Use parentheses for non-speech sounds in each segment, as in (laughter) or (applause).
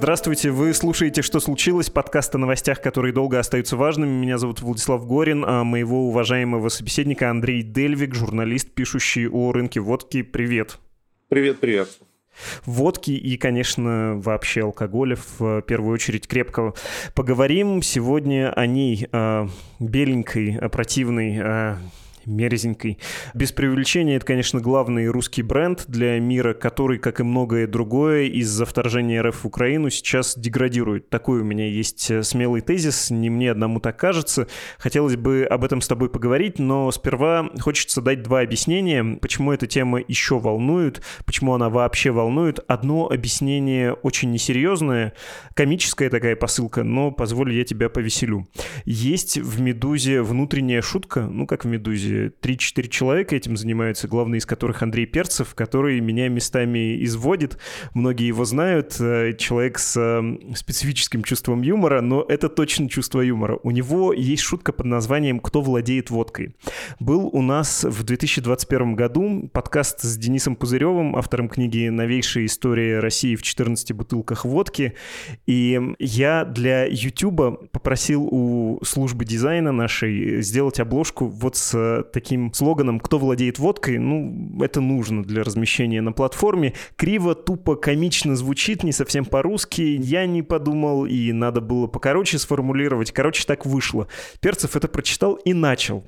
Здравствуйте, вы слушаете «Что случилось?» подкаст о новостях, которые долго остаются важными. Меня зовут Владислав Горин, а моего уважаемого собеседника Андрей Дельвик, журналист, пишущий о рынке водки. Привет. Привет, привет водки и, конечно, вообще алкоголя, в первую очередь крепкого. Поговорим сегодня о ней, о беленькой, о противной, о мерзенькой. Без преувеличения, это, конечно, главный русский бренд для мира, который, как и многое другое, из-за вторжения РФ в Украину сейчас деградирует. Такой у меня есть э, смелый тезис, не мне одному так кажется. Хотелось бы об этом с тобой поговорить, но сперва хочется дать два объяснения, почему эта тема еще волнует, почему она вообще волнует. Одно объяснение очень несерьезное, комическая такая посылка, но позволь я тебя повеселю. Есть в «Медузе» внутренняя шутка, ну как в «Медузе», 3-4 человека этим занимаются, главный из которых Андрей Перцев, который меня местами изводит. Многие его знают. Э, человек с э, специфическим чувством юмора, но это точно чувство юмора. У него есть шутка под названием «Кто владеет водкой?». Был у нас в 2021 году подкаст с Денисом Пузыревым, автором книги «Новейшая история России в 14 бутылках водки». И я для YouTube попросил у службы дизайна нашей сделать обложку вот с таким слоганом «Кто владеет водкой?» Ну, это нужно для размещения на платформе. Криво, тупо, комично звучит, не совсем по-русски. Я не подумал, и надо было покороче сформулировать. Короче, так вышло. Перцев это прочитал и начал.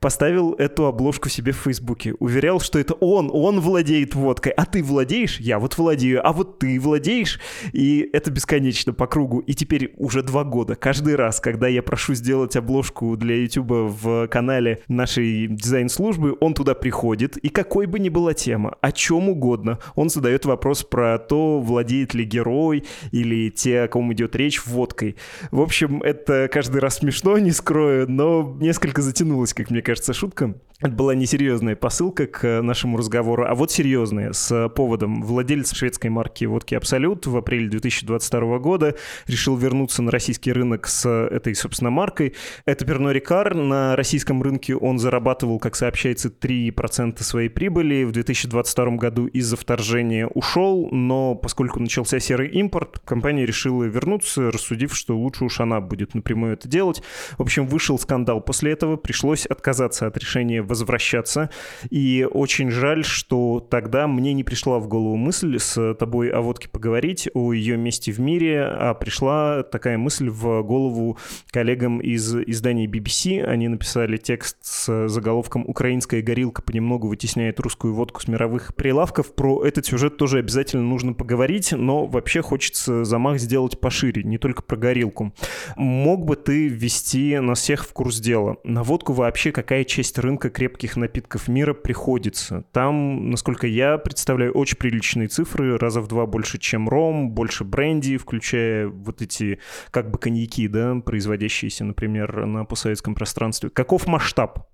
Поставил эту обложку себе в Фейсбуке. Уверял, что это он, он владеет водкой. А ты владеешь? Я вот владею. А вот ты владеешь? И это бесконечно по кругу. И теперь уже два года. Каждый раз, когда я прошу сделать обложку для YouTube в канале нашей дизайн-службы, он туда приходит, и какой бы ни была тема, о чем угодно, он задает вопрос про то, владеет ли герой или те, о ком идет речь, водкой. В общем, это каждый раз смешно, не скрою, но несколько затянулась, как мне кажется, шутка. Это была несерьезная посылка к нашему разговору, а вот серьезная, с поводом. Владелец шведской марки водки «Абсолют» в апреле 2022 года решил вернуться на российский рынок с этой, собственно, маркой. Это Перно Рикар. На российском рынке он зарабатывал, как сообщается, 3% своей прибыли. В 2022 году из-за вторжения ушел, но поскольку начался серый импорт, компания решила вернуться, рассудив, что лучше уж она будет напрямую это делать. В общем, вышел скандал. После этого пришлось отказаться от решения возвращаться. И очень жаль, что тогда мне не пришла в голову мысль с тобой о водке поговорить, о ее месте в мире, а пришла такая мысль в голову коллегам из издания BBC. Они написали текст с заголовком «Украинская горилка понемногу вытесняет русскую водку с мировых прилавков». Про этот сюжет тоже обязательно нужно поговорить, но вообще хочется замах сделать пошире, не только про горилку. Мог бы ты ввести нас всех в курс дела? На водку вообще какая часть рынка крепких напитков мира приходится. Там, насколько я представляю, очень приличные цифры, раза в два больше, чем ром, больше бренди, включая вот эти как бы коньяки, да, производящиеся, например, на постсоветском пространстве. Каков масштаб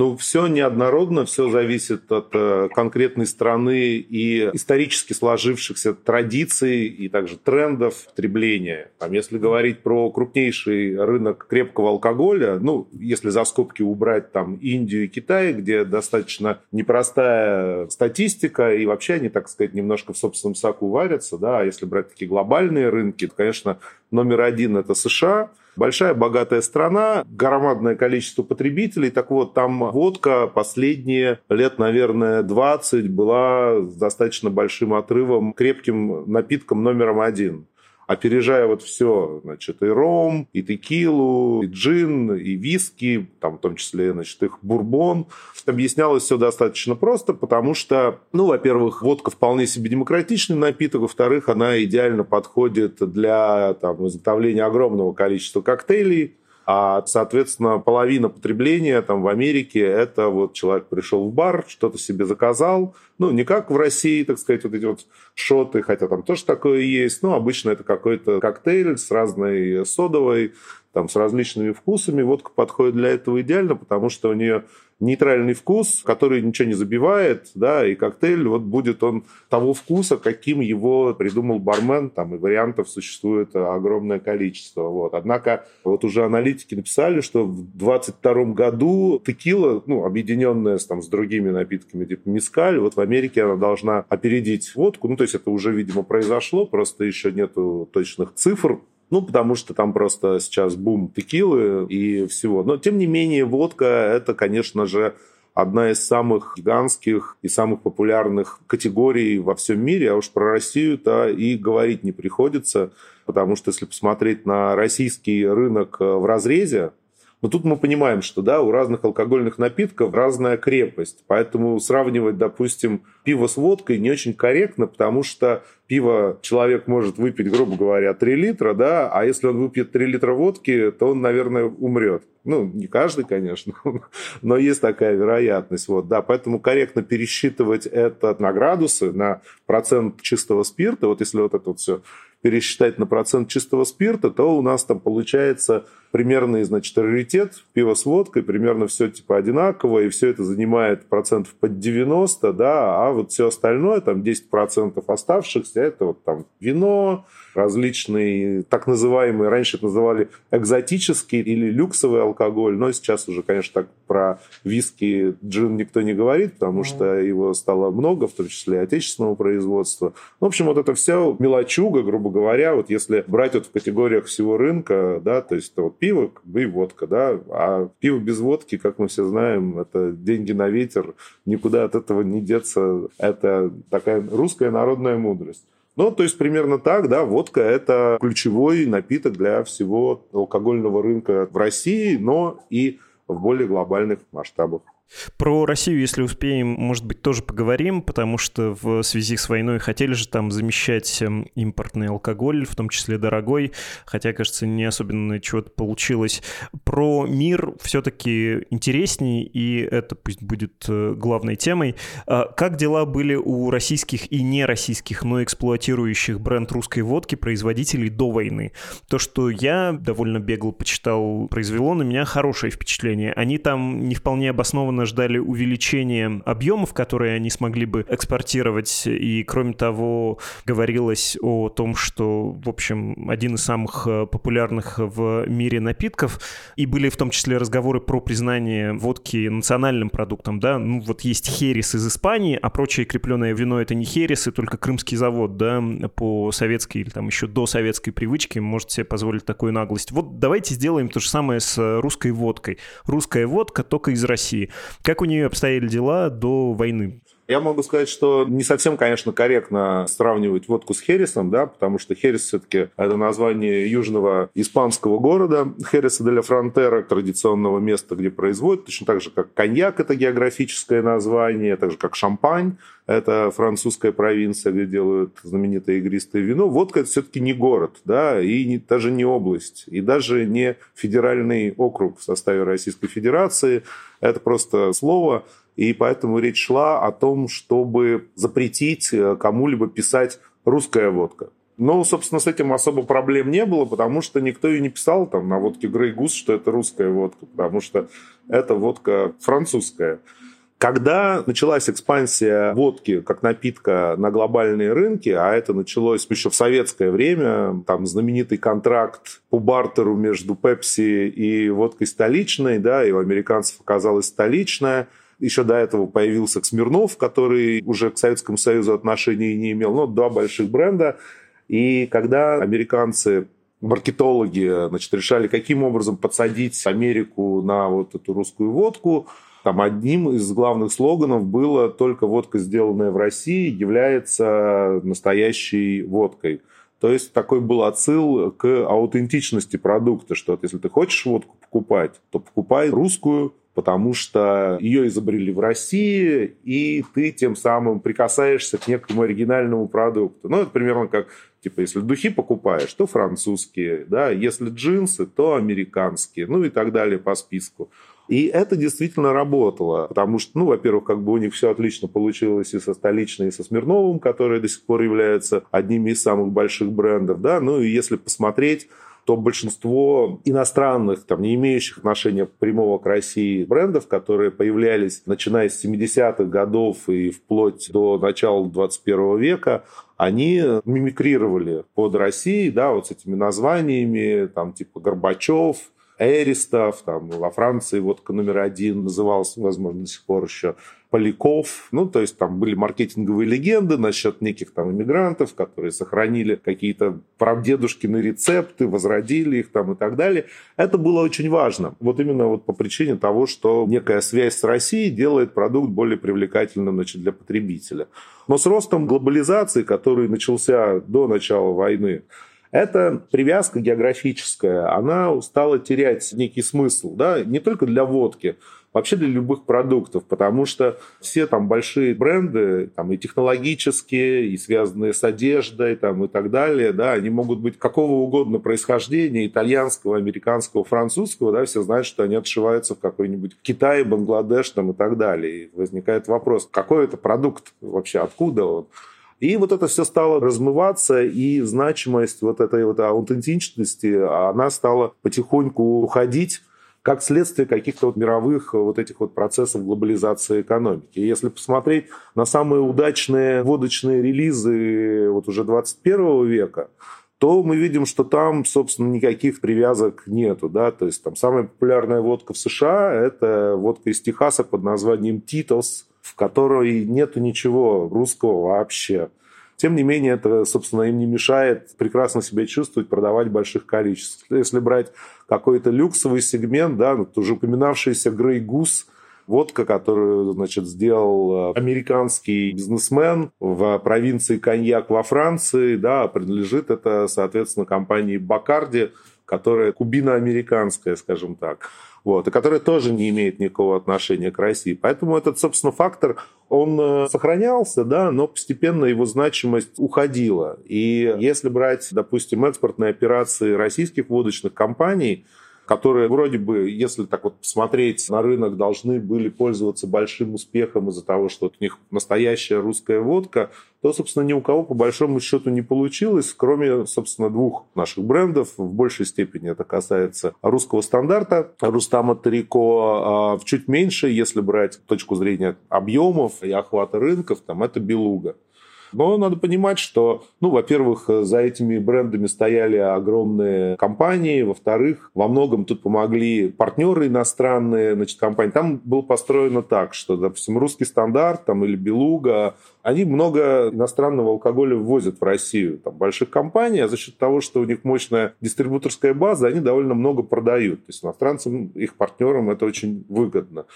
ну, все неоднородно, все зависит от э, конкретной страны и исторически сложившихся традиций и также трендов потребления. Там, если говорить про крупнейший рынок крепкого алкоголя, ну, если за скобки убрать там Индию и Китай, где достаточно непростая статистика, и вообще они, так сказать, немножко в собственном соку варятся, да, а если брать такие глобальные рынки, то, конечно, номер один – это США – Большая богатая страна, громадное количество потребителей. Так вот, там водка последние лет, наверное, 20 была с достаточно большим отрывом крепким напитком номером один опережая вот все, значит, и ром, и текилу, и джин, и виски, там в том числе, значит, их бурбон. Объяснялось все достаточно просто, потому что, ну, во-первых, водка вполне себе демократичный напиток, во-вторых, она идеально подходит для там, изготовления огромного количества коктейлей, а, соответственно, половина потребления там в Америке это вот человек пришел в бар, что-то себе заказал, ну, не как в России, так сказать, вот эти вот шоты, хотя там тоже такое есть, но обычно это какой-то коктейль с разной содовой, там, с различными вкусами. Водка подходит для этого идеально, потому что у нее нейтральный вкус, который ничего не забивает, да, и коктейль, вот будет он того вкуса, каким его придумал бармен, там и вариантов существует огромное количество, вот. Однако вот уже аналитики написали, что в 22 году текила, ну, объединенная с, там, с другими напитками, типа мискаль, вот в Америке она должна опередить водку, ну, то есть это уже, видимо, произошло, просто еще нету точных цифр, ну, потому что там просто сейчас бум текилы и всего. Но, тем не менее, водка – это, конечно же, одна из самых гигантских и самых популярных категорий во всем мире, а уж про Россию-то и говорить не приходится, потому что если посмотреть на российский рынок в разрезе, но тут мы понимаем, что да, у разных алкогольных напитков разная крепость. Поэтому сравнивать, допустим, пиво с водкой не очень корректно, потому что пиво человек может выпить, грубо говоря, 3 литра, да, а если он выпьет 3 литра водки, то он, наверное, умрет. Ну, не каждый, конечно, (laughs) но есть такая вероятность. Вот, да, поэтому корректно пересчитывать это на градусы, на процент чистого спирта. Вот если вот это вот все пересчитать на процент чистого спирта, то у нас там получается примерный, значит, раритет, пиво с водкой, примерно все типа одинаково, и все это занимает процентов под 90, да, а вот все остальное, там 10% оставшихся, это вот там вино, различные так называемые, раньше это называли экзотический или люксовый алкоголь, но сейчас уже, конечно, так про виски, джин никто не говорит, потому что его стало много, в том числе и отечественного производства. В общем, вот это все мелочуга, грубо говоря, вот если брать вот в категориях всего рынка, да, то есть это вот пиво как бы и водка, да, а пиво без водки, как мы все знаем, это деньги на ветер, никуда от этого не деться, это такая русская народная мудрость. Ну, то есть примерно так, да, водка – это ключевой напиток для всего алкогольного рынка в России, но и в более глобальных масштабах. Про Россию, если успеем, может быть, тоже поговорим, потому что в связи с войной хотели же там замещать эм, импортный алкоголь, в том числе дорогой, хотя, кажется, не особенно чего-то получилось. Про мир все-таки интересней, и это пусть будет э, главной темой. А как дела были у российских и нероссийских, но эксплуатирующих бренд русской водки производителей до войны? То, что я довольно бегло почитал, произвело на меня хорошее впечатление. Они там не вполне обоснованно явно ждали увеличения объемов, которые они смогли бы экспортировать. И, кроме того, говорилось о том, что, в общем, один из самых э, популярных в мире напитков. И были в том числе разговоры про признание водки национальным продуктом. Да? Ну, вот есть херес из Испании, а прочее крепленное вино — это не херес, и только крымский завод, да, по советской или там еще до советской привычке может себе позволить такую наглость. Вот давайте сделаем то же самое с русской водкой. Русская водка только из России. Как у нее обстояли дела до войны? Я могу сказать, что не совсем, конечно, корректно сравнивать водку с Хересом, да, потому что Херес все-таки это название южного испанского города, Хереса де ла Фронтера, традиционного места, где производят, точно так же, как коньяк, это географическое название, так же, как шампань, это французская провинция, где делают знаменитое игристое вино. Водка – это все-таки не город, да, и не, даже не область, и даже не федеральный округ в составе Российской Федерации. Это просто слово, и поэтому речь шла о том, чтобы запретить э, кому-либо писать «русская водка». Но, собственно, с этим особо проблем не было, потому что никто и не писал там на водке Грей Гус, что это русская водка, потому что это водка французская. Когда началась экспансия водки как напитка на глобальные рынки, а это началось еще в советское время, там знаменитый контракт по бартеру между Пепси и водкой столичной, да, и у американцев оказалась столичная – еще до этого появился Смирнов, который уже к Советскому Союзу отношений не имел. Ну, два больших бренда. И когда американцы маркетологи значит, решали, каким образом подсадить Америку на вот эту русскую водку, там одним из главных слоганов было «Только водка, сделанная в России, является настоящей водкой». То есть такой был отсыл к аутентичности продукта, что вот если ты хочешь водку покупать, то покупай русскую, потому что ее изобрели в России, и ты тем самым прикасаешься к некому оригинальному продукту. Ну, это примерно как, типа, если духи покупаешь, то французские, да, если джинсы, то американские, ну и так далее по списку. И это действительно работало, потому что, ну, во-первых, как бы у них все отлично получилось и со столичной, и со Смирновым, которые до сих пор являются одними из самых больших брендов, да, ну и если посмотреть то большинство иностранных, там, не имеющих отношения прямого к России брендов, которые появлялись начиная с 70-х годов и вплоть до начала 21 века, они мимикрировали под Россией, да, вот с этими названиями, там, типа Горбачев, Эристов, там, во Франции водка номер один назывался, возможно, до сих пор еще Поляков. Ну, то есть там были маркетинговые легенды насчет неких там иммигрантов, которые сохранили какие-то прадедушкины рецепты, возродили их там и так далее. Это было очень важно. Вот именно вот по причине того, что некая связь с Россией делает продукт более привлекательным значит, для потребителя. Но с ростом глобализации, который начался до начала войны, эта привязка географическая, она стала терять некий смысл, да, не только для водки, вообще для любых продуктов, потому что все там большие бренды, там и технологические, и связанные с одеждой, там и так далее, да, они могут быть какого угодно происхождения, итальянского, американского, французского, да, все знают, что они отшиваются в какой-нибудь Китае, Бангладеш там и так далее. И возникает вопрос, какой это продукт вообще, откуда он? И вот это все стало размываться, и значимость вот этой вот аутентичности, она стала потихоньку уходить как следствие каких-то вот мировых вот этих вот процессов глобализации экономики. Если посмотреть на самые удачные водочные релизы вот уже 21 века, то мы видим, что там, собственно, никаких привязок нету, да, то есть там самая популярная водка в США – это водка из Техаса под названием «Титос», в которой нету ничего русского вообще. Тем не менее, это, собственно, им не мешает прекрасно себя чувствовать, продавать больших количествах. Если брать какой-то люксовый сегмент, да, вот уже упоминавшийся Grey Goose, водка, которую, значит, сделал э, американский бизнесмен в провинции Коньяк во Франции, да, принадлежит это, соответственно, компании Бакарди, которая кубино-американская, скажем так вот, и которая тоже не имеет никакого отношения к России. Поэтому этот, собственно, фактор, он э, сохранялся, да, но постепенно его значимость уходила. И если брать, допустим, экспортные операции российских водочных компаний, которые вроде бы, если так вот посмотреть на рынок, должны были пользоваться большим успехом из-за того, что у них настоящая русская водка, то, собственно, ни у кого по большому счету не получилось, кроме, собственно, двух наших брендов. В большей степени это касается русского стандарта Рустама Тарико, а в чуть меньше, если брать точку зрения объемов и охвата рынков, там это Белуга. Но надо понимать, что, ну, во-первых, за этими брендами стояли огромные компании, во-вторых, во многом тут помогли партнеры иностранные, значит, компании. Там было построено так, что, допустим, русский стандарт там, или Белуга, они много иностранного алкоголя ввозят в Россию, там, больших компаний, а за счет того, что у них мощная дистрибуторская база, они довольно много продают. То есть иностранцам, их партнерам это очень выгодно.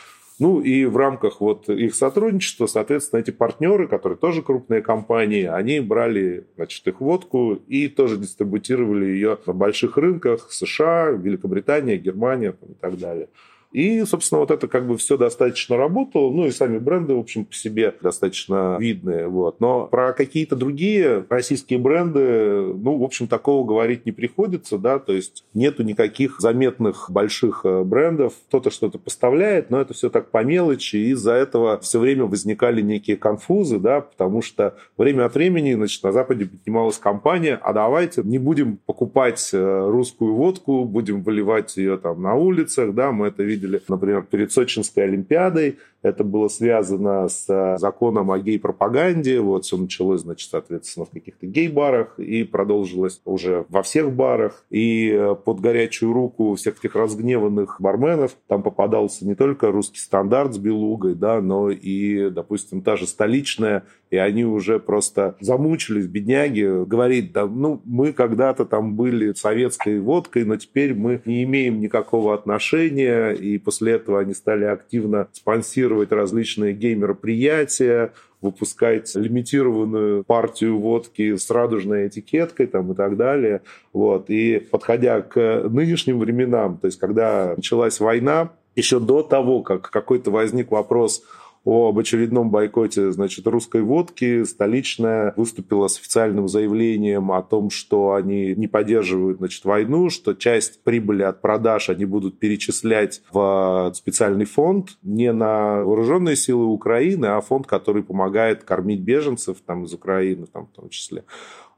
Ну и в рамках вот их сотрудничества, соответственно, эти партнеры, которые тоже крупные компании, они брали значит, их водку и тоже дистрибутировали ее на больших рынках США, Великобритания, Германия и так далее. И, собственно, вот это как бы все достаточно работало. Ну и сами бренды, в общем, по себе достаточно видные. Вот. Но про какие-то другие российские бренды, ну, в общем, такого говорить не приходится, да, то есть нету никаких заметных больших э, брендов. Кто-то что-то поставляет, но это все так по мелочи, и из-за этого все время возникали некие конфузы, да, потому что время от времени, значит, на Западе поднималась компания, а давайте не будем покупать э, русскую водку, будем выливать ее там на улицах, да, мы это видим видели, например, перед Сочинской Олимпиадой. Это было связано с э, законом о гей-пропаганде. Вот все началось, значит, соответственно, в каких-то гей-барах и продолжилось уже во всех барах. И э, под горячую руку всех этих разгневанных барменов там попадался не только русский стандарт с белугой, да, но и, допустим, та же столичная и они уже просто замучились, бедняги, говорит, да, ну, мы когда-то там были советской водкой, но теперь мы не имеем никакого отношения, и после этого они стали активно спонсировать различные гей-мероприятия, выпускать лимитированную партию водки с радужной этикеткой там, и так далее. Вот. И подходя к нынешним временам, то есть когда началась война, еще до того, как какой-то возник вопрос об очередном бойкоте значит, русской водки. Столичная выступила с официальным заявлением о том, что они не поддерживают значит, войну, что часть прибыли от продаж они будут перечислять в специальный фонд не на вооруженные силы Украины, а фонд, который помогает кормить беженцев там, из Украины там, в том числе.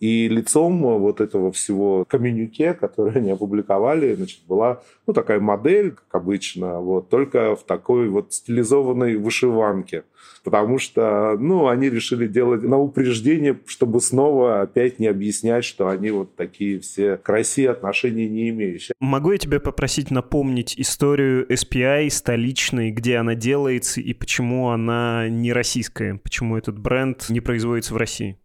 И лицом вот этого всего коммюнике, которое (laughs) они опубликовали, значит, была ну, такая модель, как обычно, вот, только в такой вот стилизованной вышиванке. Потому что, ну, они решили делать на упреждение, чтобы снова опять не объяснять, что они вот такие все к России отношения не имеющие. Могу я тебя попросить напомнить историю SPI столичной, где она делается и почему она не российская, почему этот бренд не производится в России?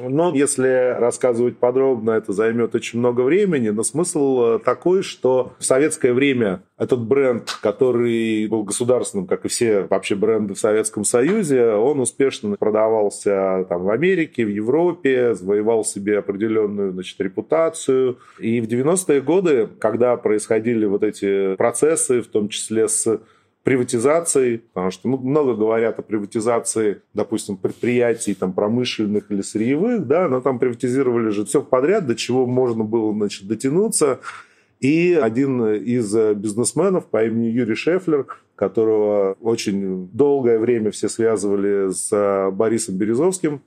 Но если рассказывать подробно, это займет очень много времени. Но смысл э, такой, что в советское время этот бренд, который был государственным, как и все вообще бренды в Советском Союзе, он успешно продавался там, в Америке, в Европе, завоевал себе определенную значит, репутацию. И в 90-е годы, когда происходили вот эти процессы, в том числе с приватизацией, потому что ну, много говорят о приватизации, допустим, предприятий там, промышленных или сырьевых, да, но там приватизировали же все подряд, до чего можно было значит, дотянуться. И один из бизнесменов по имени Юрий Шефлер, которого очень долгое время все связывали с Борисом Березовским,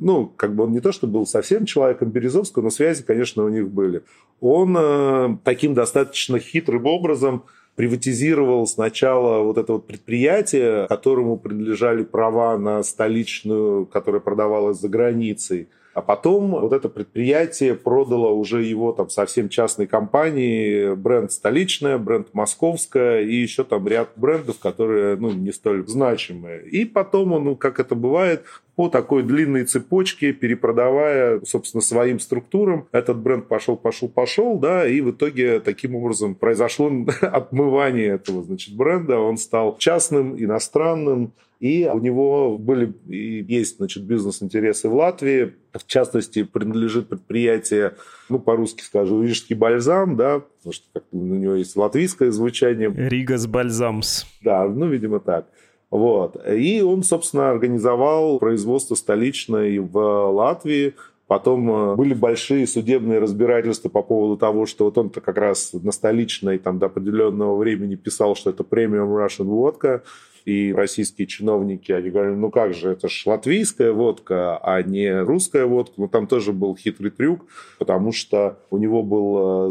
ну, как бы он не то, что был совсем человеком Березовского, но связи, конечно, у них были. Он э, таким достаточно хитрым образом приватизировал сначала вот это вот предприятие, которому принадлежали права на столичную, которая продавалась за границей. А потом вот это предприятие продало уже его там совсем частной компании, бренд столичная, бренд московская и еще там ряд брендов, которые ну, не столь значимые. И потом он, ну, как это бывает, по такой длинной цепочке, перепродавая, собственно, своим структурам. Этот бренд пошел, пошел, пошел, да, и в итоге таким образом произошло (laughs) отмывание этого, значит, бренда. Он стал частным, иностранным, и у него были и есть, значит, бизнес-интересы в Латвии. В частности, принадлежит предприятие, ну, по-русски скажу, Рижский бальзам, да, потому что как у него есть латвийское звучание. Ригас бальзамс. Да, ну, видимо, так. Вот. И он, собственно, организовал производство столичное в Латвии. Потом э, были большие судебные разбирательства по поводу того, что вот он-то как раз на столичной там до определенного времени писал, что это премиум Russian водка. И российские чиновники, они говорили, ну как же, это ж латвийская водка, а не русская водка. Но там тоже был хитрый трюк, потому что у него был э,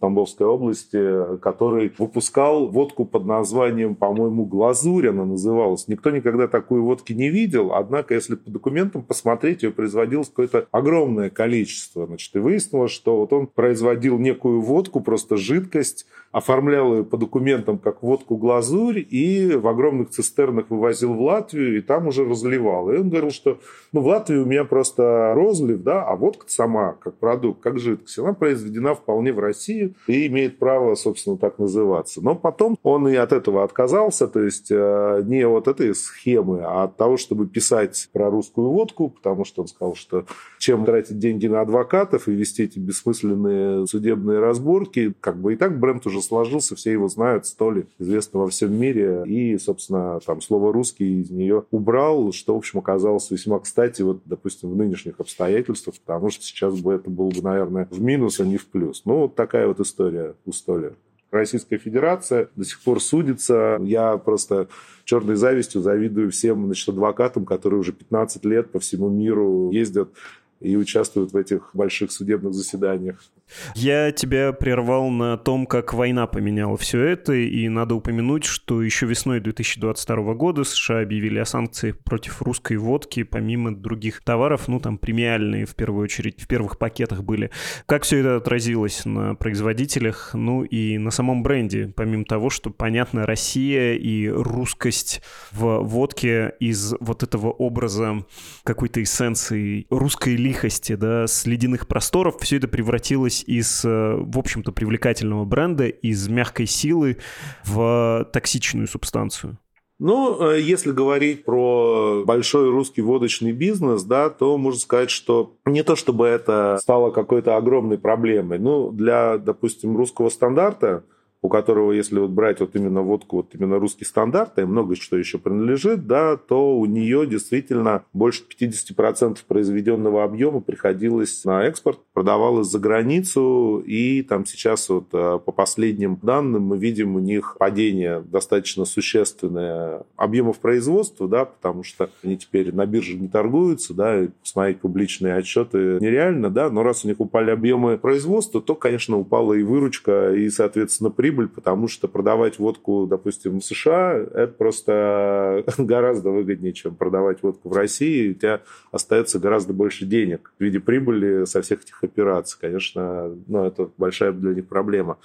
Тамбовской области, который выпускал водку под названием, по-моему, «Глазурь» она называлась. Никто никогда такой водки не видел, однако, если по документам посмотреть, ее производилось какое-то огромное количество. Значит, и выяснилось, что вот он производил некую водку, просто жидкость, оформлял ее по документам как водку-глазурь и в огромных цистернах вывозил в Латвию и там уже разливал. И он говорил, что ну, в Латвии у меня просто розлив, да, а водка сама, как продукт, как жидкость, она произведена вполне в России, и имеет право, собственно, так называться. Но потом он и от этого отказался, то есть э, не от этой схемы, а от того, чтобы писать про русскую водку, потому что он сказал, что чем тратить деньги на адвокатов и вести эти бессмысленные судебные разборки, как бы и так бренд уже сложился, все его знают, сто известно во всем мире, и, собственно, там слово «русский» из нее убрал, что, в общем, оказалось весьма кстати, вот, допустим, в нынешних обстоятельствах, потому что сейчас бы это было бы, наверное, в минус, а не в плюс. Ну, вот такая вот вот история у Столя. Российская Федерация до сих пор судится. Я просто черной завистью завидую всем значит, адвокатам, которые уже 15 лет по всему миру ездят и участвуют в этих больших судебных заседаниях. Я тебя прервал на том, как война поменяла все это, и надо упомянуть, что еще весной 2022 года США объявили о санкциях против русской водки, помимо других товаров, ну там премиальные в первую очередь, в первых пакетах были. Как все это отразилось на производителях, ну и на самом бренде, помимо того, что, понятно, Россия и русскость в водке из вот этого образа какой-то эссенции русской лихости, да, с ледяных просторов, все это превратилось из, э, в общем-то, привлекательного бренда, из мягкой силы в токсичную субстанцию? Ну, э, если говорить про большой русский водочный бизнес, да, то можно сказать, что не то чтобы это стало какой-то огромной проблемой. Ну, для, допустим, русского стандарта у которого, если вот брать вот именно водку, вот именно русский стандарт, и много что еще принадлежит, да, то у нее действительно больше 50% произведенного объема приходилось на экспорт, продавалось за границу, и там сейчас вот э, по последним данным мы видим у них падение достаточно существенное объемов производства, да, потому что они теперь на бирже не торгуются, да, и посмотреть публичные отчеты нереально, да, но раз у них упали объемы производства, то, конечно, упала и выручка, и, соответственно, прибыль прибыль, потому что продавать водку, допустим, в США, это просто (laughs) гораздо выгоднее, чем продавать водку в России. У тебя остается гораздо больше денег в виде прибыли со всех этих операций. Конечно, ну, это большая для них проблема.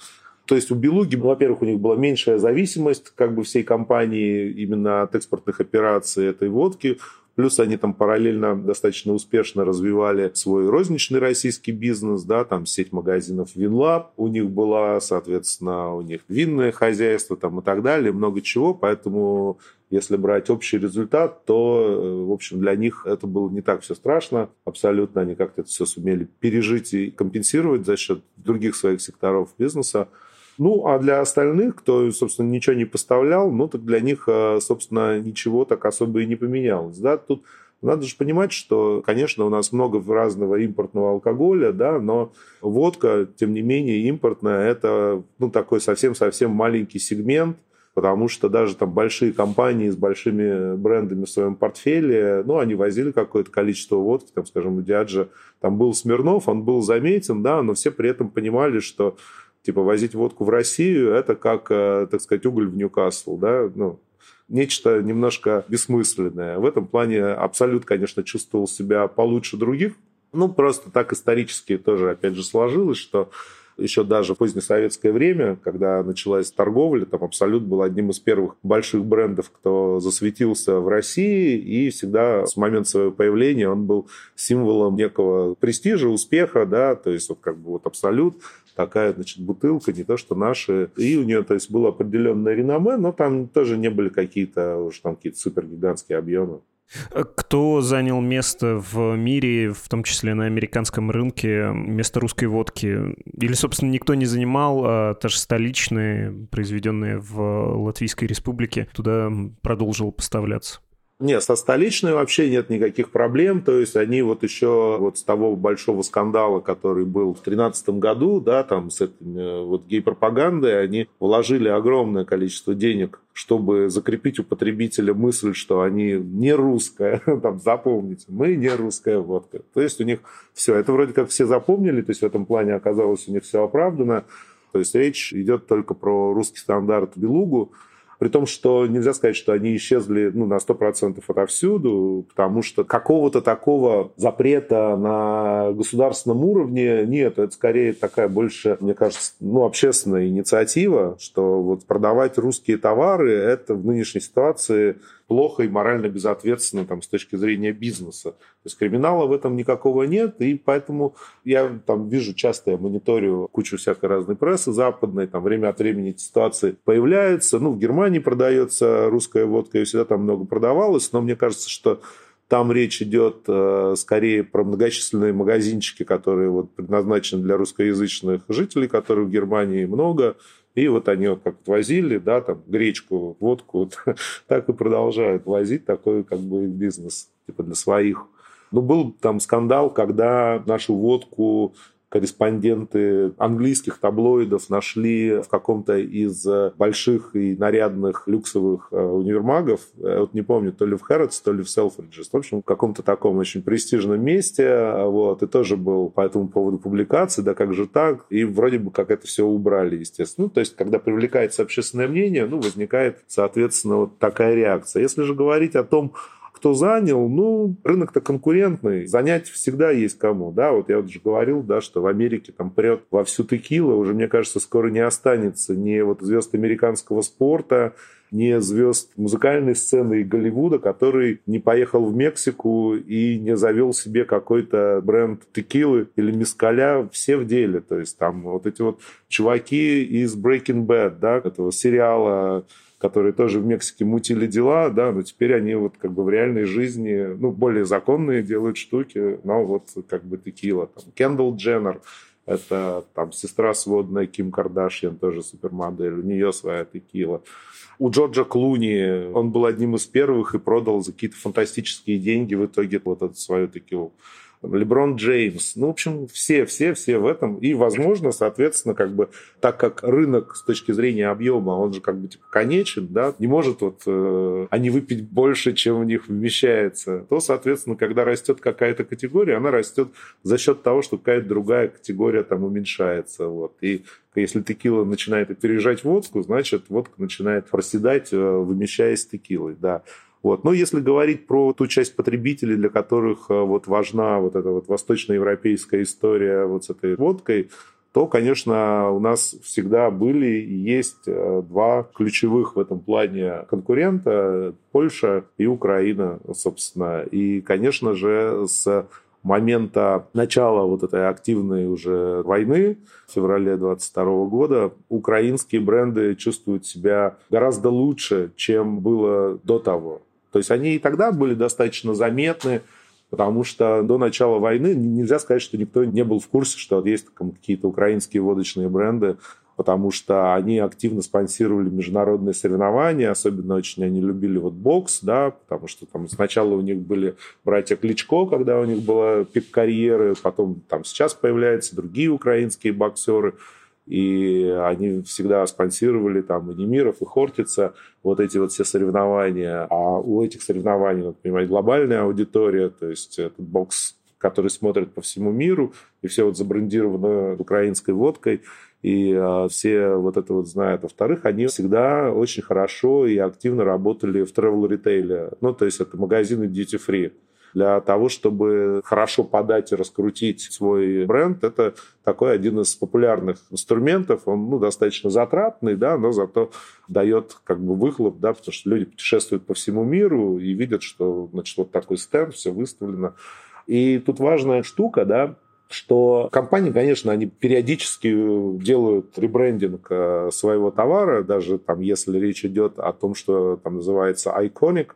То есть у Белуги, во-первых, у них была меньшая зависимость как бы всей компании именно от экспортных операций этой водки. Плюс они там параллельно достаточно успешно развивали свой розничный российский бизнес, да, там сеть магазинов Винлаб у них была, соответственно, у них винное хозяйство там и так далее, много чего, поэтому если брать общий результат, то, э, в общем, для них это было не так все страшно. Абсолютно они как-то это все сумели пережить и компенсировать за счет других своих секторов бизнеса. Ну, а для остальных, кто, собственно, ничего не поставлял, ну, так для них, э, собственно, ничего так особо и не поменялось. Да? Тут надо же понимать, что, конечно, у нас много разного импортного алкоголя, да, но водка, тем не менее, импортная, это ну, такой совсем-совсем маленький сегмент, потому что даже там большие компании с большими брендами в своем портфеле, ну, они возили какое-то количество водки, там, скажем, у Диаджа там был Смирнов, он был заметен, да, но все при этом понимали, что Типа возить водку в Россию – это как, э, так сказать, уголь в Ньюкасл, да, ну, нечто немножко бессмысленное. В этом плане Абсолют, конечно, чувствовал себя получше других. Ну, просто так исторически тоже, опять же, сложилось, что еще даже в позднесоветское время, когда началась торговля, там Абсолют был одним из первых больших брендов, кто засветился в России, и всегда с момента своего появления он был символом некого престижа, успеха, да, то есть вот как бы вот Абсолют, такая, значит, бутылка, не то что наши. И у нее, то есть, было определенное реноме, но там тоже не были какие-то уж там какие-то супергигантские объемы. Кто занял место в мире, в том числе на американском рынке, место русской водки? Или, собственно, никто не занимал, а та же столичная, произведенная в Латвийской республике, туда продолжила поставляться? Нет, со столичной вообще нет никаких проблем. То есть они вот еще вот с того большого скандала, который был в 2013 году, да, там с этой э, вот гей-пропагандой, они вложили огромное количество денег, чтобы закрепить у потребителя мысль, что они не русская, (laughs) там запомните, мы не русская водка. То есть у них все, это вроде как все запомнили, то есть в этом плане оказалось у них все оправдано. То есть речь идет только про русский стандарт Белугу, при том, что нельзя сказать, что они исчезли ну, на 100% отовсюду, потому что какого-то такого запрета на государственном уровне нет. Это скорее такая больше, мне кажется, ну, общественная инициатива, что вот продавать русские товары – это в нынешней ситуации плохо и морально безответственно там, с точки зрения бизнеса. То есть криминала в этом никакого нет, и поэтому я там вижу часто, я мониторю кучу всякой разной прессы западной, там время от времени эти ситуации появляются. Ну, в Германии продается русская водка, и всегда там много продавалось, но мне кажется, что там речь идет э, скорее про многочисленные магазинчики, которые вот предназначены для русскоязычных жителей, которых в Германии много, и вот они вот как возили, да, там, гречку, водку, (laughs) так и продолжают возить такой как бы бизнес, типа для своих. Ну, был там скандал, когда нашу водку корреспонденты английских таблоидов нашли в каком-то из э, больших и нарядных люксовых э, универмагов, я вот не помню, то ли в Хэрротс, то ли в Селфриджес, в общем, в каком-то таком очень престижном месте, вот, и тоже был по этому поводу публикации, да как же так, и вроде бы как это все убрали, естественно. Ну, то есть, когда привлекается общественное мнение, ну, возникает, соответственно, вот такая реакция. Если же говорить о том, кто занял, ну, рынок-то конкурентный, занять всегда есть кому, да, вот я уже говорил, да, что в Америке там прет во всю текила, уже, мне кажется, скоро не останется ни вот звезд американского спорта, ни звезд музыкальной сцены и Голливуда, который не поехал в Мексику и не завел себе какой-то бренд текилы или мискаля, все в деле. То есть там вот эти вот чуваки из Breaking Bad, да, этого сериала которые тоже в Мексике мутили дела, да, но теперь они вот как бы в реальной жизни, ну, более законные делают штуки, но вот как бы текила, там, Кендалл Дженнер, Это там сестра сводная Ким Кардашьян, тоже супермодель, у нее своя текила. У Джорджа Клуни он был одним из первых и продал за какие-то фантастические деньги в итоге вот эту свою текилу. Леброн Джеймс. Ну, в общем, все, все, все в этом. И, возможно, соответственно, как бы, так как рынок с точки зрения объема, он же как бы типа конечен, да, не может вот э, они выпить больше, чем в них вмещается, то, соответственно, когда растет какая-то категория, она растет за счет того, что какая-то другая категория там уменьшается. Вот. И если текила начинает опережать водку, значит, водка начинает проседать, э, вымещаясь текилой, да. Вот. Но если говорить про ту часть потребителей, для которых э, вот важна вот эта вот восточноевропейская история вот с этой водкой, то, конечно, у нас всегда были и есть э, два ключевых в этом плане конкурента – Польша и Украина, собственно. И, конечно же, с момента начала вот этой активной уже войны в феврале 22 года украинские бренды чувствуют себя гораздо лучше, чем было до того. То есть они и тогда были достаточно заметны, потому что до начала войны нельзя сказать, что никто не был в курсе, что есть какие-то украинские водочные бренды, потому что они активно спонсировали международные соревнования, особенно очень они любили вот бокс, да, потому что там сначала у них были братья Кличко, когда у них была пик карьеры, потом там сейчас появляются другие украинские боксеры, и они всегда спонсировали там и Немиров, и Хортица, вот эти вот все соревнования. А у этих соревнований, надо понимать, глобальная аудитория, то есть этот бокс, который смотрит по всему миру, и все вот забрендировано украинской водкой, и а, все вот это вот знают. Во-вторых, они всегда очень хорошо и активно работали в travel-ритейле. Ну, то есть это магазины duty-free для того, чтобы хорошо подать и раскрутить свой бренд, это такой один из популярных инструментов. Он ну, достаточно затратный, да, но зато дает как бы выхлоп, да, потому что люди путешествуют по всему миру и видят, что значит, вот такой стенд, все выставлено. И тут важная штука, да, что компании, конечно, они периодически делают ребрендинг э, своего товара, даже там, если речь идет о том, что там называется Iconic,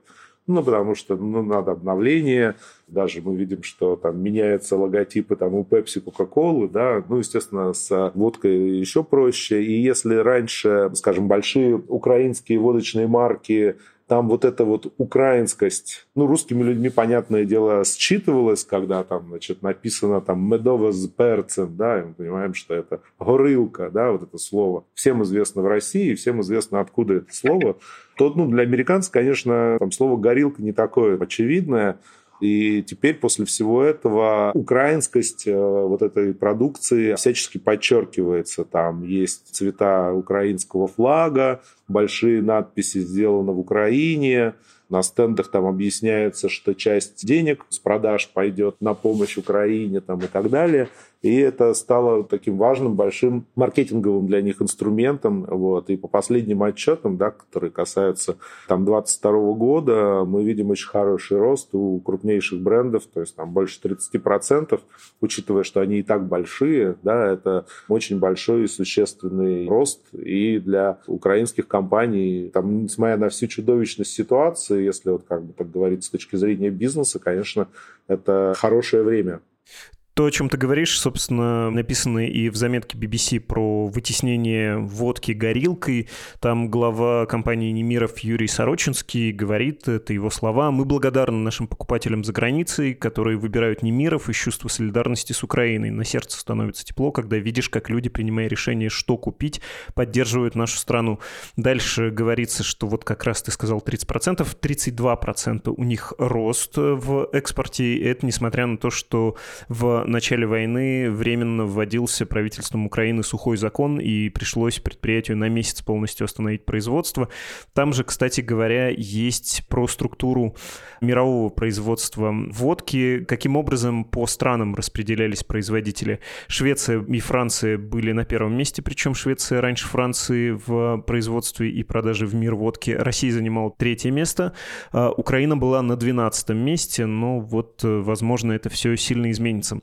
ну, потому что ну, надо обновление. Даже мы видим, что там меняются логотипы там, у Pepsi, Coca-Cola, да. Ну, естественно, с водкой еще проще. И если раньше, скажем, большие украинские водочные марки там вот эта вот украинскость, ну, русскими людьми, понятное дело, считывалась, когда там, значит, написано там «медово с перцем», да, и мы понимаем, что это горылка, да, вот это слово. Всем известно в России, всем известно, откуда это слово. То, ну, для американцев, конечно, там слово «горилка» не такое очевидное, и теперь после всего этого украинскость э, вот этой продукции всячески подчеркивается. Там есть цвета украинского флага, большие надписи «Сделано в Украине», на стендах там объясняется, что часть денег с продаж пойдет на помощь Украине там, и так далее. И это стало таким важным, большим маркетинговым для них инструментом. Вот. И по последним отчетам, да, которые касаются там, 2022 года, мы видим очень хороший рост у крупнейших брендов, то есть там больше 30%, учитывая, что они и так большие, да, это очень большой и существенный рост. И для украинских компаний, там, несмотря на всю чудовищность ситуации, если вот как бы так говорить с точки зрения бизнеса, конечно, это хорошее время. То, о чем ты говоришь, собственно, написано и в заметке BBC про вытеснение водки горилкой. Там глава компании Немиров Юрий Сорочинский говорит, это его слова, «Мы благодарны нашим покупателям за границей, которые выбирают Немиров из чувства солидарности с Украиной. На сердце становится тепло, когда видишь, как люди, принимая решение, что купить, поддерживают нашу страну». Дальше говорится, что вот как раз ты сказал 30%, 32% у них рост в экспорте. Это несмотря на то, что в начале войны временно вводился правительством Украины сухой закон, и пришлось предприятию на месяц полностью остановить производство. Там же, кстати говоря, есть про структуру мирового производства водки, каким образом по странам распределялись производители. Швеция и Франция были на первом месте, причем Швеция раньше Франции в производстве и продаже в мир водки. Россия занимала третье место, а Украина была на двенадцатом месте, но вот, возможно, это все сильно изменится.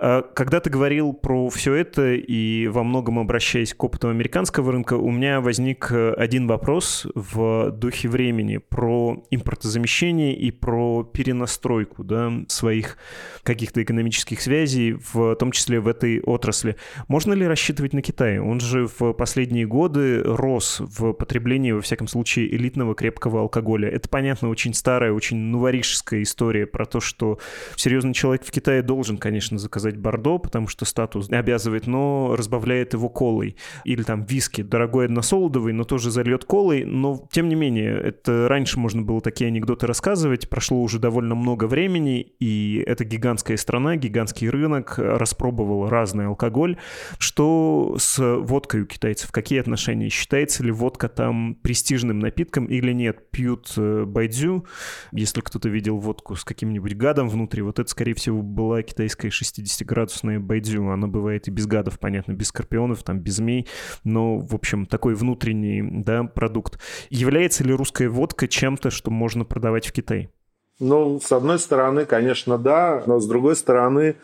А, когда ты говорил про все это и во многом обращаясь к опыту американского рынка, у меня возник э, один вопрос в духе времени про импортозамещение и про перенастройку да, своих каких-то экономических связей, в том числе в этой отрасли. Можно ли рассчитывать на Китай? Он же в последние годы рос в потреблении, во всяком случае, элитного крепкого алкоголя. Это, понятно, очень старая, очень новорижская история про то, что серьезный человек в Китае должен, конечно, заказать бордо, потому что статус обязывает, но разбавляет его колой. Или там виски, дорогой односолодовый, но тоже зальет колой. Но, тем не менее, это раньше можно было такие анекдоты рассказывать. Прошло уже довольно много времени, и гигантская гигантская страна, гигантский рынок, распробовал разный алкоголь. Что с водкой у китайцев? Какие отношения? Считается ли водка там престижным напитком или нет? Пьют э, байдзю. Если кто-то видел водку с каким-нибудь гадом внутри, вот это, скорее всего, была китайская 60-градусная байдзю. Она бывает и без гадов, понятно, без скорпионов, там, без змей. Но, в общем, такой внутренний да, продукт. Является ли русская водка чем-то, что можно продавать в Китае? Ну, с одной стороны, конечно, да, но с другой стороны,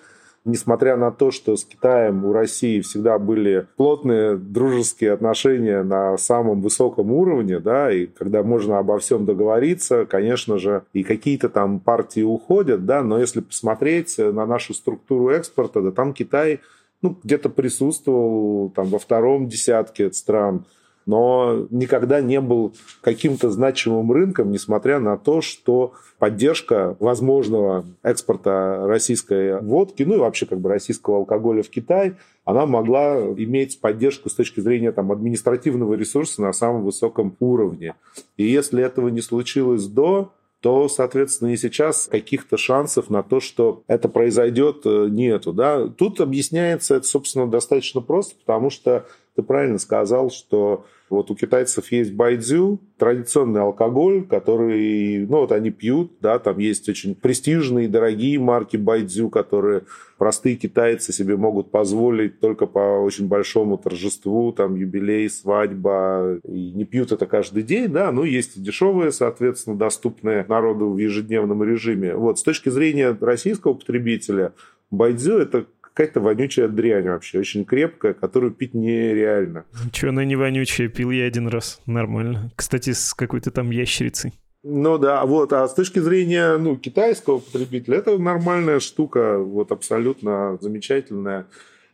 несмотря на то, что с Китаем у России всегда были плотные дружеские отношения на самом высоком уровне, да, и когда можно обо всем договориться, конечно же, и какие-то там партии уходят, да, но если посмотреть на нашу структуру экспорта, да, там Китай ну, где-то присутствовал там во втором десятке стран, но никогда не был каким-то значимым рынком, несмотря на то, что поддержка возможного экспорта российской водки, ну и вообще как бы российского алкоголя в Китай, она могла иметь поддержку с точки зрения там, административного ресурса на самом высоком уровне. И если этого не случилось до то, соответственно, и сейчас каких-то шансов на то, что это произойдет, э, нету. Да? Тут объясняется это, собственно, достаточно просто, потому что ты правильно сказал, что вот у китайцев есть байдзю, традиционный алкоголь, который, ну вот они пьют, да, там есть очень престижные, дорогие марки байдзю, которые простые китайцы себе могут позволить только по очень большому торжеству, там юбилей, свадьба, и не пьют это каждый день, да, но есть и дешевые, соответственно, доступные народу в ежедневном режиме. Вот, с точки зрения российского потребителя, байдзю это какая-то вонючая дрянь вообще, очень крепкая, которую пить нереально. Ничего, она не вонючая, пил я один раз, нормально. Кстати, с какой-то там ящерицей. Ну да, вот, а с точки зрения ну, китайского потребителя, это нормальная штука, вот абсолютно замечательная.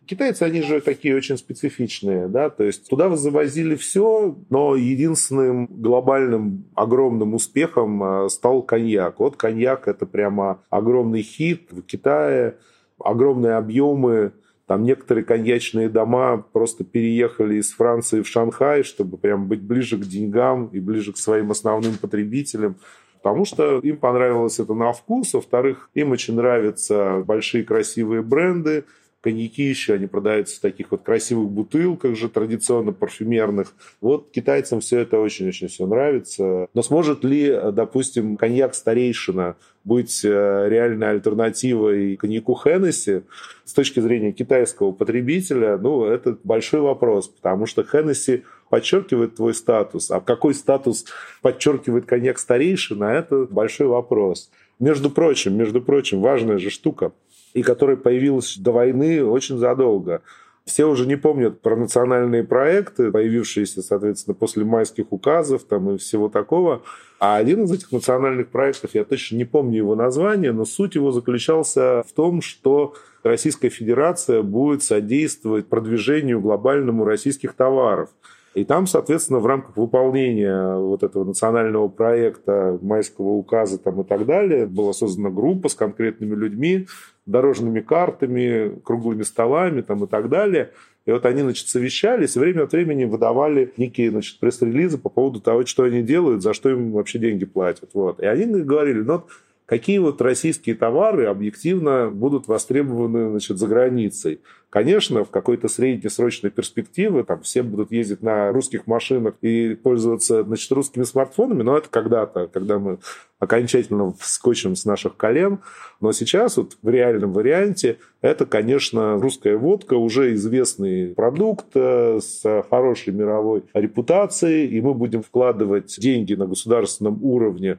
Китайцы, они же такие очень специфичные, да, то есть туда завозили все, но единственным глобальным огромным успехом э, стал коньяк. Вот коньяк это прямо огромный хит в Китае, огромные объемы. Там некоторые коньячные дома просто переехали из Франции в Шанхай, чтобы прям быть ближе к деньгам и ближе к своим основным потребителям. Потому что им понравилось это на вкус. Во-вторых, им очень нравятся большие красивые бренды, коньяки еще, они продаются в таких вот красивых бутылках же, традиционно парфюмерных. Вот китайцам все это очень-очень все нравится. Но сможет ли, допустим, коньяк старейшина быть э, реальной альтернативой коньяку Хеннесси с точки зрения китайского потребителя, ну, это большой вопрос, потому что Хеннесси подчеркивает твой статус, а какой статус подчеркивает коньяк старейшина, это большой вопрос. Между прочим, между прочим, важная же штука – и которая появилась до войны очень задолго. Все уже не помнят про национальные проекты, появившиеся, соответственно, после майских указов там, и всего такого. А один из этих национальных проектов, я точно не помню его название, но суть его заключался в том, что Российская Федерация будет содействовать продвижению глобальному российских товаров. И там, соответственно, в рамках выполнения вот этого национального проекта, майского указа там и так далее, была создана группа с конкретными людьми, дорожными картами, круглыми столами там, и так далее. И вот они, значит, совещались, время от времени выдавали некие, значит, пресс-релизы по поводу того, что они делают, за что им вообще деньги платят. Вот. И они говорили, ну, какие вот российские товары объективно будут востребованы значит, за границей. Конечно, в какой-то среднесрочной перспективе там все будут ездить на русских машинах и пользоваться значит, русскими смартфонами, но это когда-то, когда мы окончательно вскочим с наших колен. Но сейчас вот в реальном варианте это, конечно, русская водка, уже известный продукт э, с хорошей мировой репутацией, и мы будем вкладывать деньги на государственном уровне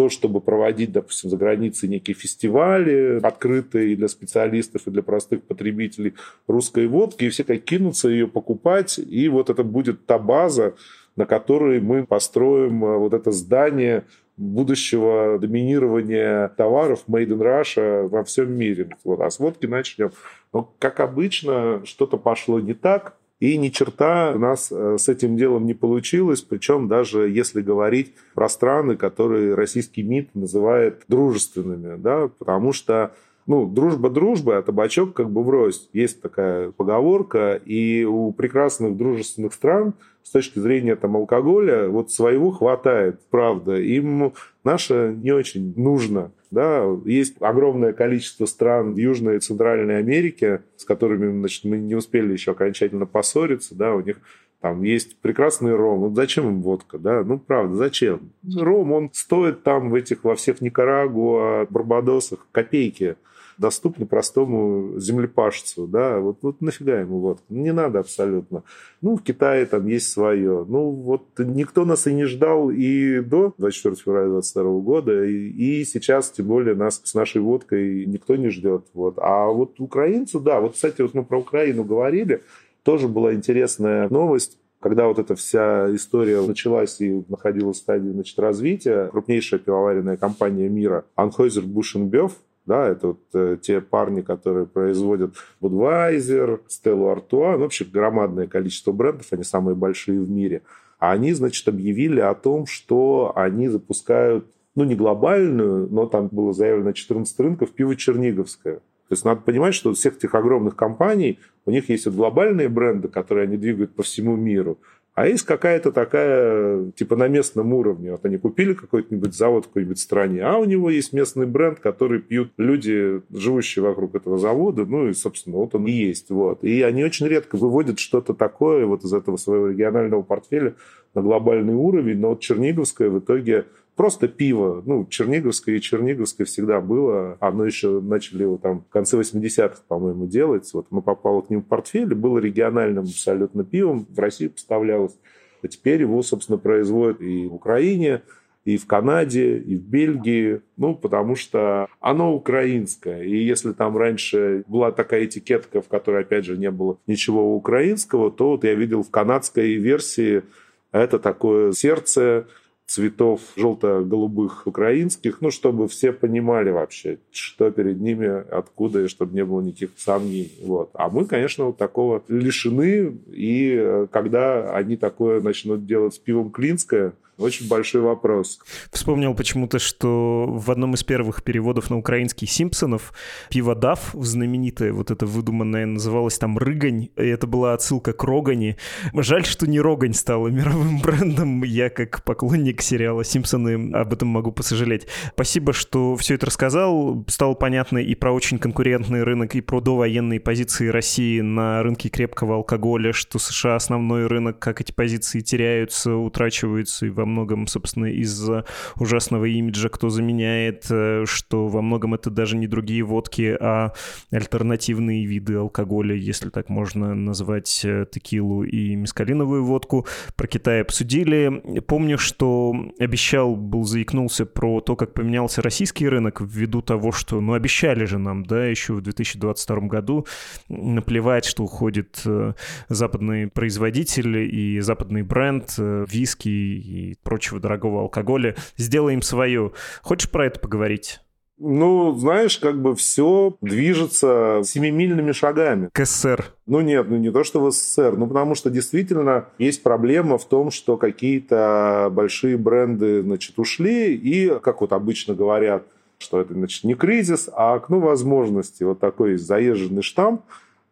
то, чтобы проводить, допустим, за границей некие фестивали, открытые для специалистов, и для простых потребителей русской водки, и все как кинутся ее покупать, и вот это будет та база, на которой мы построим э, вот это здание будущего доминирования товаров made in Russia во всем мире. Вот, а с водки начнем. Но, как обычно, что-то пошло не так, и ни черта у нас э, с этим делом не получилось, причем даже если говорить про страны, которые российский МИД называет дружественными, да, потому что ну, дружба дружба, а табачок как бы врозь. Есть такая поговорка, и у прекрасных дружественных стран с точки зрения там, алкоголя вот своего хватает, правда. Им наше не очень нужно. Да, есть огромное количество стран Южной и Центральной Америке, с которыми значит, мы не успели еще окончательно поссориться, да, у них там есть прекрасный ром. Вот зачем им водка, да? Ну, правда, зачем? Ром, он стоит там в этих, во всех Никарагуа, Барбадосах копейки доступны простому землепашцу, да, вот, вот нафига ему водка? Не надо абсолютно. Ну, в Китае там есть свое. Ну, вот никто нас и не ждал и до 24 февраля 2022 года, и, и сейчас, тем более, нас с нашей водкой никто не ждет. Вот. А вот украинцу, да, вот, кстати, вот мы про Украину говорили, тоже была интересная новость когда вот эта вся история началась и находилась в стадии значит, развития, крупнейшая пивоваренная компания мира Anheuser-Busch InBev да, это вот э, те парни, которые производят Budweiser, Stella Artois, ну, вообще громадное количество брендов, они самые большие в мире. А они, значит, объявили о том, что они запускают, ну, не глобальную, но там было заявлено 14 рынков, пиво черниговское. То есть надо понимать, что у всех этих огромных компаний, у них есть вот глобальные бренды, которые они двигают по всему миру, а есть какая-то такая, типа на местном уровне. Вот они купили какой-нибудь завод в какой-нибудь стране, а у него есть местный бренд, который пьют люди, живущие вокруг этого завода. Ну и, собственно, вот он и есть. Вот. И они очень редко выводят что-то такое вот из этого своего регионального портфеля на глобальный уровень. Но вот Черниговская в итоге просто пиво. Ну, Черниговское и Черниговское всегда было. Оно еще начали его там в конце 80-х, по-моему, делать. Вот мы попало к ним в портфель, было региональным абсолютно пивом, в России поставлялось. А теперь его, собственно, производят и в Украине, и в Канаде, и в Бельгии, ну, потому что оно украинское. И если там раньше была такая этикетка, в которой, опять же, не было ничего украинского, то вот я видел в канадской версии это такое сердце цветов желто-голубых украинских, ну, чтобы все понимали вообще, что перед ними, откуда, и чтобы не было никаких сомнений. Вот. А мы, конечно, вот такого лишены, и э, когда они такое начнут делать с пивом Клинское, очень большой вопрос. Вспомнил почему-то, что в одном из первых переводов на украинский «Симпсонов» пиво «Дав», знаменитое, вот это выдуманное, называлось там «Рыгань», и это была отсылка к «Рогани». Жаль, что не «Рогань» стала мировым (laughs) брендом. Я, как поклонник сериала «Симпсоны», об этом могу посожалеть. Спасибо, что все это рассказал. Стало понятно и про очень конкурентный рынок, и про довоенные позиции России на рынке крепкого алкоголя, что США основной рынок, как эти позиции теряются, утрачиваются и во многом, собственно, из-за ужасного имиджа, кто заменяет, э, что во многом это даже не другие водки, а альтернативные виды алкоголя, если так можно назвать э, текилу и мискалиновую водку. Про Китай обсудили. Помню, что обещал, был заикнулся про то, как поменялся российский рынок ввиду того, что, ну, обещали же нам, да, еще в 2022 году наплевать, что уходит э, западный производитель и западный бренд, виски и прочего дорогого алкоголя. Сделаем свою. Хочешь про это поговорить? Ну, знаешь, как бы все движется семимильными шагами. К СССР. Ну нет, ну не то, что в СССР, ну потому что действительно есть проблема в том, что какие-то большие бренды, значит, ушли, и, как вот обычно говорят, что это, значит, не кризис, а окно возможностей. Вот такой заезженный штамп.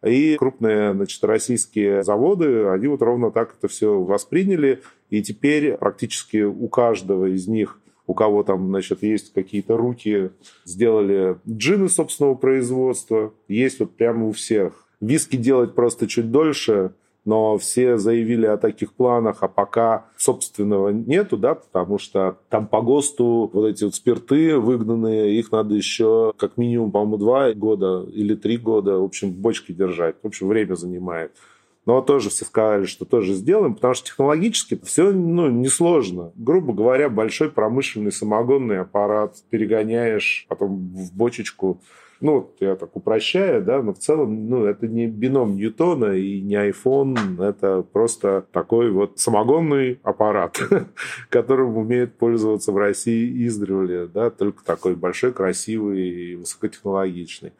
И крупные значит, российские заводы, они вот ровно так это все восприняли. И теперь практически у каждого из них у кого там, значит, есть какие-то руки, сделали джины собственного производства, есть вот прямо у всех. Виски делать просто чуть дольше, но все заявили о таких планах, а пока собственного нету, да, потому что там по ГОСТу вот эти вот спирты выгнанные, их надо еще как минимум, по-моему, два года или три года, в общем, в бочке держать. В общем, время занимает. но тоже все сказали, что тоже сделаем, потому что технологически все ну, несложно. Грубо говоря, большой промышленный самогонный аппарат перегоняешь потом в бочечку ну, я так упрощаю, да, но в целом, ну, это не бином Ньютона и не iPhone, это просто такой вот самогонный аппарат, (laughs) которым умеет пользоваться в России издревле, да, только такой большой, красивый и высокотехнологичный.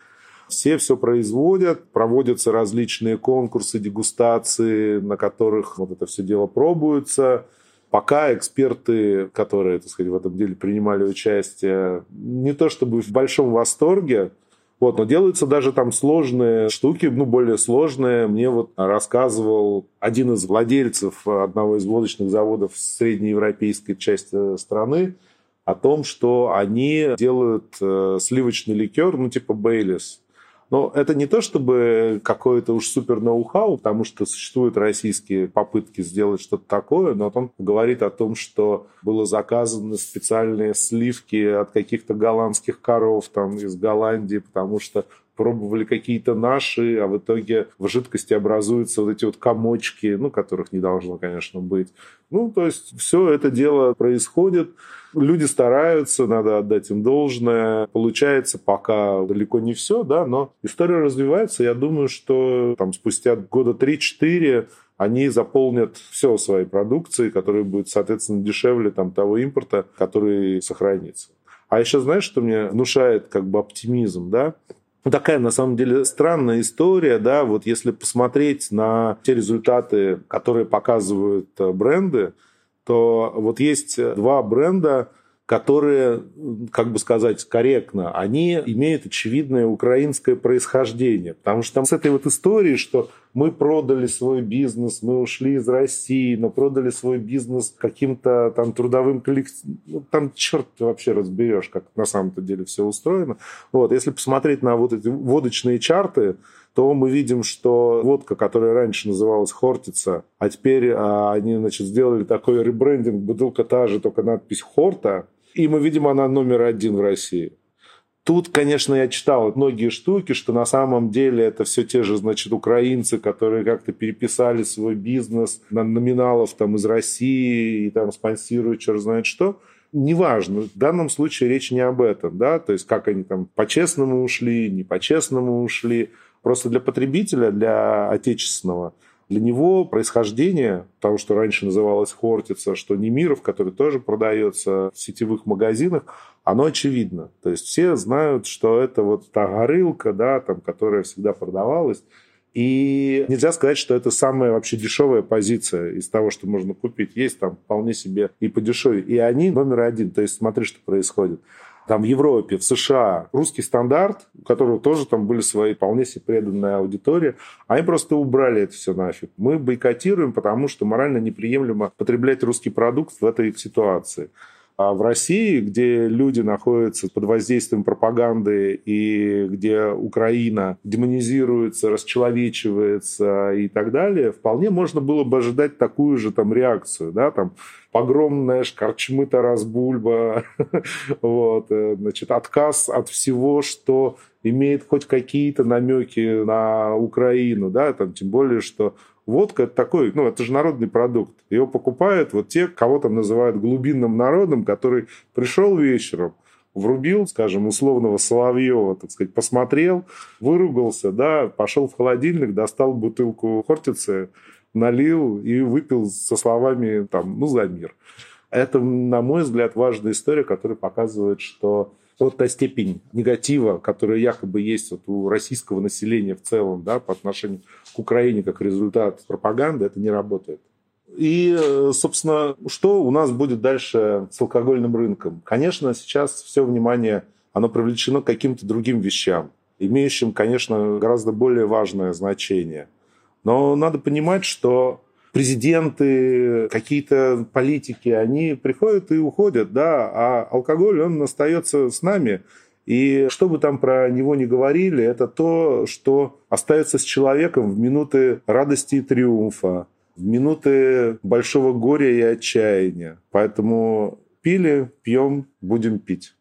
Все все производят, проводятся различные конкурсы, дегустации, на которых вот это все дело пробуется. Пока эксперты, которые, так сказать, в этом деле принимали участие, не то чтобы в большом восторге, вот, но делаются даже там сложные штуки, ну, более сложные. Мне вот рассказывал один из владельцев одного из водочных заводов среднеевропейской части страны о том, что они делают э, сливочный ликер, ну, типа Бейлис, но это не то чтобы какое-то уж супер ноу-хау, потому что существуют российские попытки сделать что-то такое, но он говорит о том, что было заказаны специальные сливки от каких-то голландских коров там из Голландии, потому что пробовали какие-то наши, а в итоге в жидкости образуются вот эти вот комочки, ну, которых не должно, конечно, быть. Ну, то есть все это дело происходит. Люди стараются, надо отдать им должное. Получается пока далеко не все, да, но история развивается. Я думаю, что там спустя года 3-4 они заполнят все своей продукцией, которая будет, соответственно, дешевле там, того импорта, который сохранится. А еще знаешь, что мне внушает как бы оптимизм, да? Ну, такая, на самом деле, странная история, да, вот если посмотреть на те результаты, которые показывают э, бренды, то вот есть два бренда, которые, как бы сказать корректно, они имеют очевидное украинское происхождение. Потому что там с этой вот историей, что мы продали свой бизнес, мы ушли из России, но продали свой бизнес каким-то там трудовым коллективом. Ну, там черт ты вообще разберешь, как на самом-то деле все устроено. Вот, если посмотреть на вот эти водочные чарты, то мы видим, что водка, которая раньше называлась Хортица, а теперь а, они значит, сделали такой ребрендинг, бутылка та же, только надпись Хорта, и мы видим, она номер один в России. Тут, конечно, я читал многие штуки, что на самом деле это все те же, значит, украинцы, которые как-то переписали свой бизнес на номиналов там из России и там спонсируют черт знает что. Неважно, в данном случае речь не об этом, да, то есть как они там по-честному ушли, не по-честному ушли. Просто для потребителя, для отечественного – для него происхождение того, что раньше называлось Хортица, что Немиров, который тоже продается в сетевых магазинах, оно очевидно. То есть все знают, что это вот та горылка, да, там, которая всегда продавалась. И нельзя сказать, что это самая вообще дешевая позиция из того, что можно купить. Есть там вполне себе и подешевле. И они номер один. То есть смотри, что происходит там в Европе, в США русский стандарт, у которого тоже там были свои вполне себе преданная аудитория, они просто убрали это все нафиг. Мы бойкотируем, потому что морально неприемлемо потреблять русский продукт в этой ситуации. А в России, где люди находятся под воздействием пропаганды и где Украина демонизируется, расчеловечивается и так далее, вполне можно было бы ожидать такую же там реакцию, да, там погромная шкарчмы Тарас Бульба, (laughs) вот, э, значит, отказ от всего, что имеет хоть какие-то намеки на Украину, да, там, тем более, что Водка это такой, ну, это же народный продукт. Его покупают вот те, кого там называют глубинным народом, который пришел вечером, врубил, скажем, условного Соловьева, так сказать, посмотрел, выругался, да, пошел в холодильник, достал бутылку хортицы, налил и выпил со словами там, ну, за мир. Это, на мой взгляд, важная история, которая показывает, что вот та степень негатива, которая якобы есть вот у российского населения в целом да, по отношению к Украине как результат пропаганды, это не работает. И, собственно, что у нас будет дальше с алкогольным рынком? Конечно, сейчас все внимание, оно привлечено к каким-то другим вещам, имеющим, конечно, гораздо более важное значение. Но надо понимать, что президенты, какие-то политики, они приходят и уходят, да, а алкоголь, он остается с нами. И что бы там про него ни говорили, это то, что остается с человеком в минуты радости и триумфа, в минуты большого горя и отчаяния. Поэтому пили, пьем, будем пить.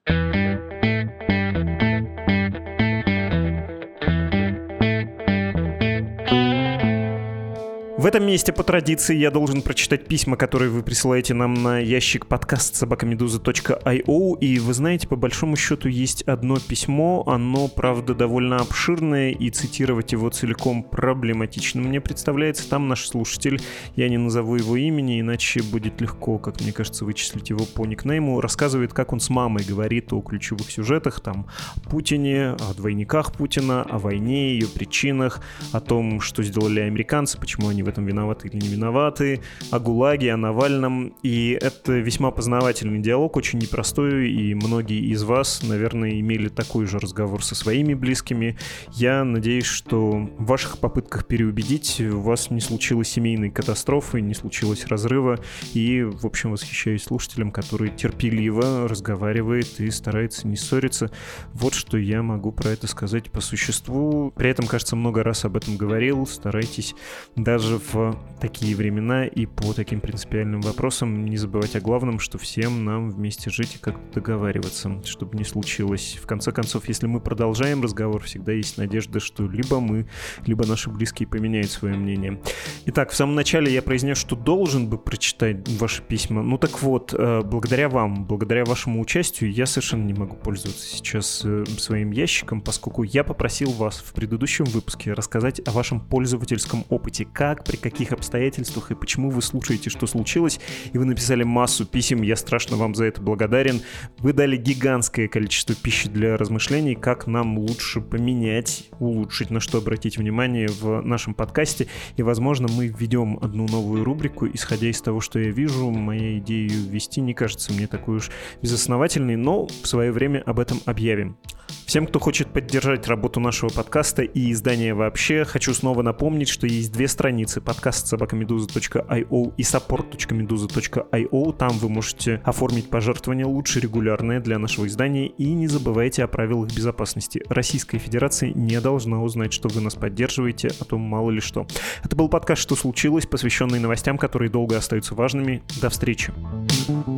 Этом месте по традиции я должен прочитать письма, которые вы присылаете нам на ящик подкаст собакамедуза.io. И вы знаете, по большому счету есть одно письмо. Оно, правда, довольно обширное, и цитировать его целиком проблематично. Мне представляется, там наш слушатель, я не назову его имени, иначе будет легко, как мне кажется, вычислить его по никнейму, рассказывает, как он с мамой говорит о ключевых сюжетах, там, Путине, о двойниках Путина, о войне, ее причинах, о том, что сделали американцы, почему они в этом виноваты или не виноваты, о ГУЛАГе, о Навальном. И это весьма познавательный диалог, очень непростой, и многие из вас, наверное, имели такой же разговор со своими близкими. Я надеюсь, что в ваших попытках переубедить у вас не случилось семейной катастрофы, не случилось разрыва, и, в общем, восхищаюсь слушателям, который терпеливо разговаривает и старается не ссориться. Вот что я могу про это сказать по существу. При этом, кажется, много раз об этом говорил. Старайтесь даже в такие времена и по таким принципиальным вопросам не забывать о главном, что всем нам вместе жить и как-то договариваться, чтобы не случилось. В конце концов, если мы продолжаем разговор, всегда есть надежда, что либо мы, либо наши близкие поменяют свое мнение. Итак, в самом начале я произнес, что должен бы прочитать ваши письма. Ну так вот, э, благодаря вам, благодаря вашему участию, я совершенно не могу пользоваться сейчас э, своим ящиком, поскольку я попросил вас в предыдущем выпуске рассказать о вашем пользовательском опыте, как при каких обстоятельствах и почему вы слушаете, что случилось, и вы написали массу писем, я страшно вам за это благодарен. Вы дали гигантское количество пищи для размышлений, как нам лучше поменять, улучшить, на что обратить внимание в нашем подкасте, и, возможно, мы введем одну новую рубрику, исходя из того, что я вижу, моя идея ввести не кажется мне такой уж безосновательной, но в свое время об этом объявим. Всем, кто хочет поддержать работу нашего подкаста и издания вообще, хочу снова напомнить, что есть две страницы подкаст собакамедуза.io и support.meduza.io. Там вы можете оформить пожертвования лучше регулярные для нашего издания и не забывайте о правилах безопасности. Российская Федерация не должна узнать, что вы нас поддерживаете, а то мало ли что. Это был подкаст «Что случилось?», посвященный новостям, которые долго остаются важными. До встречи. thank you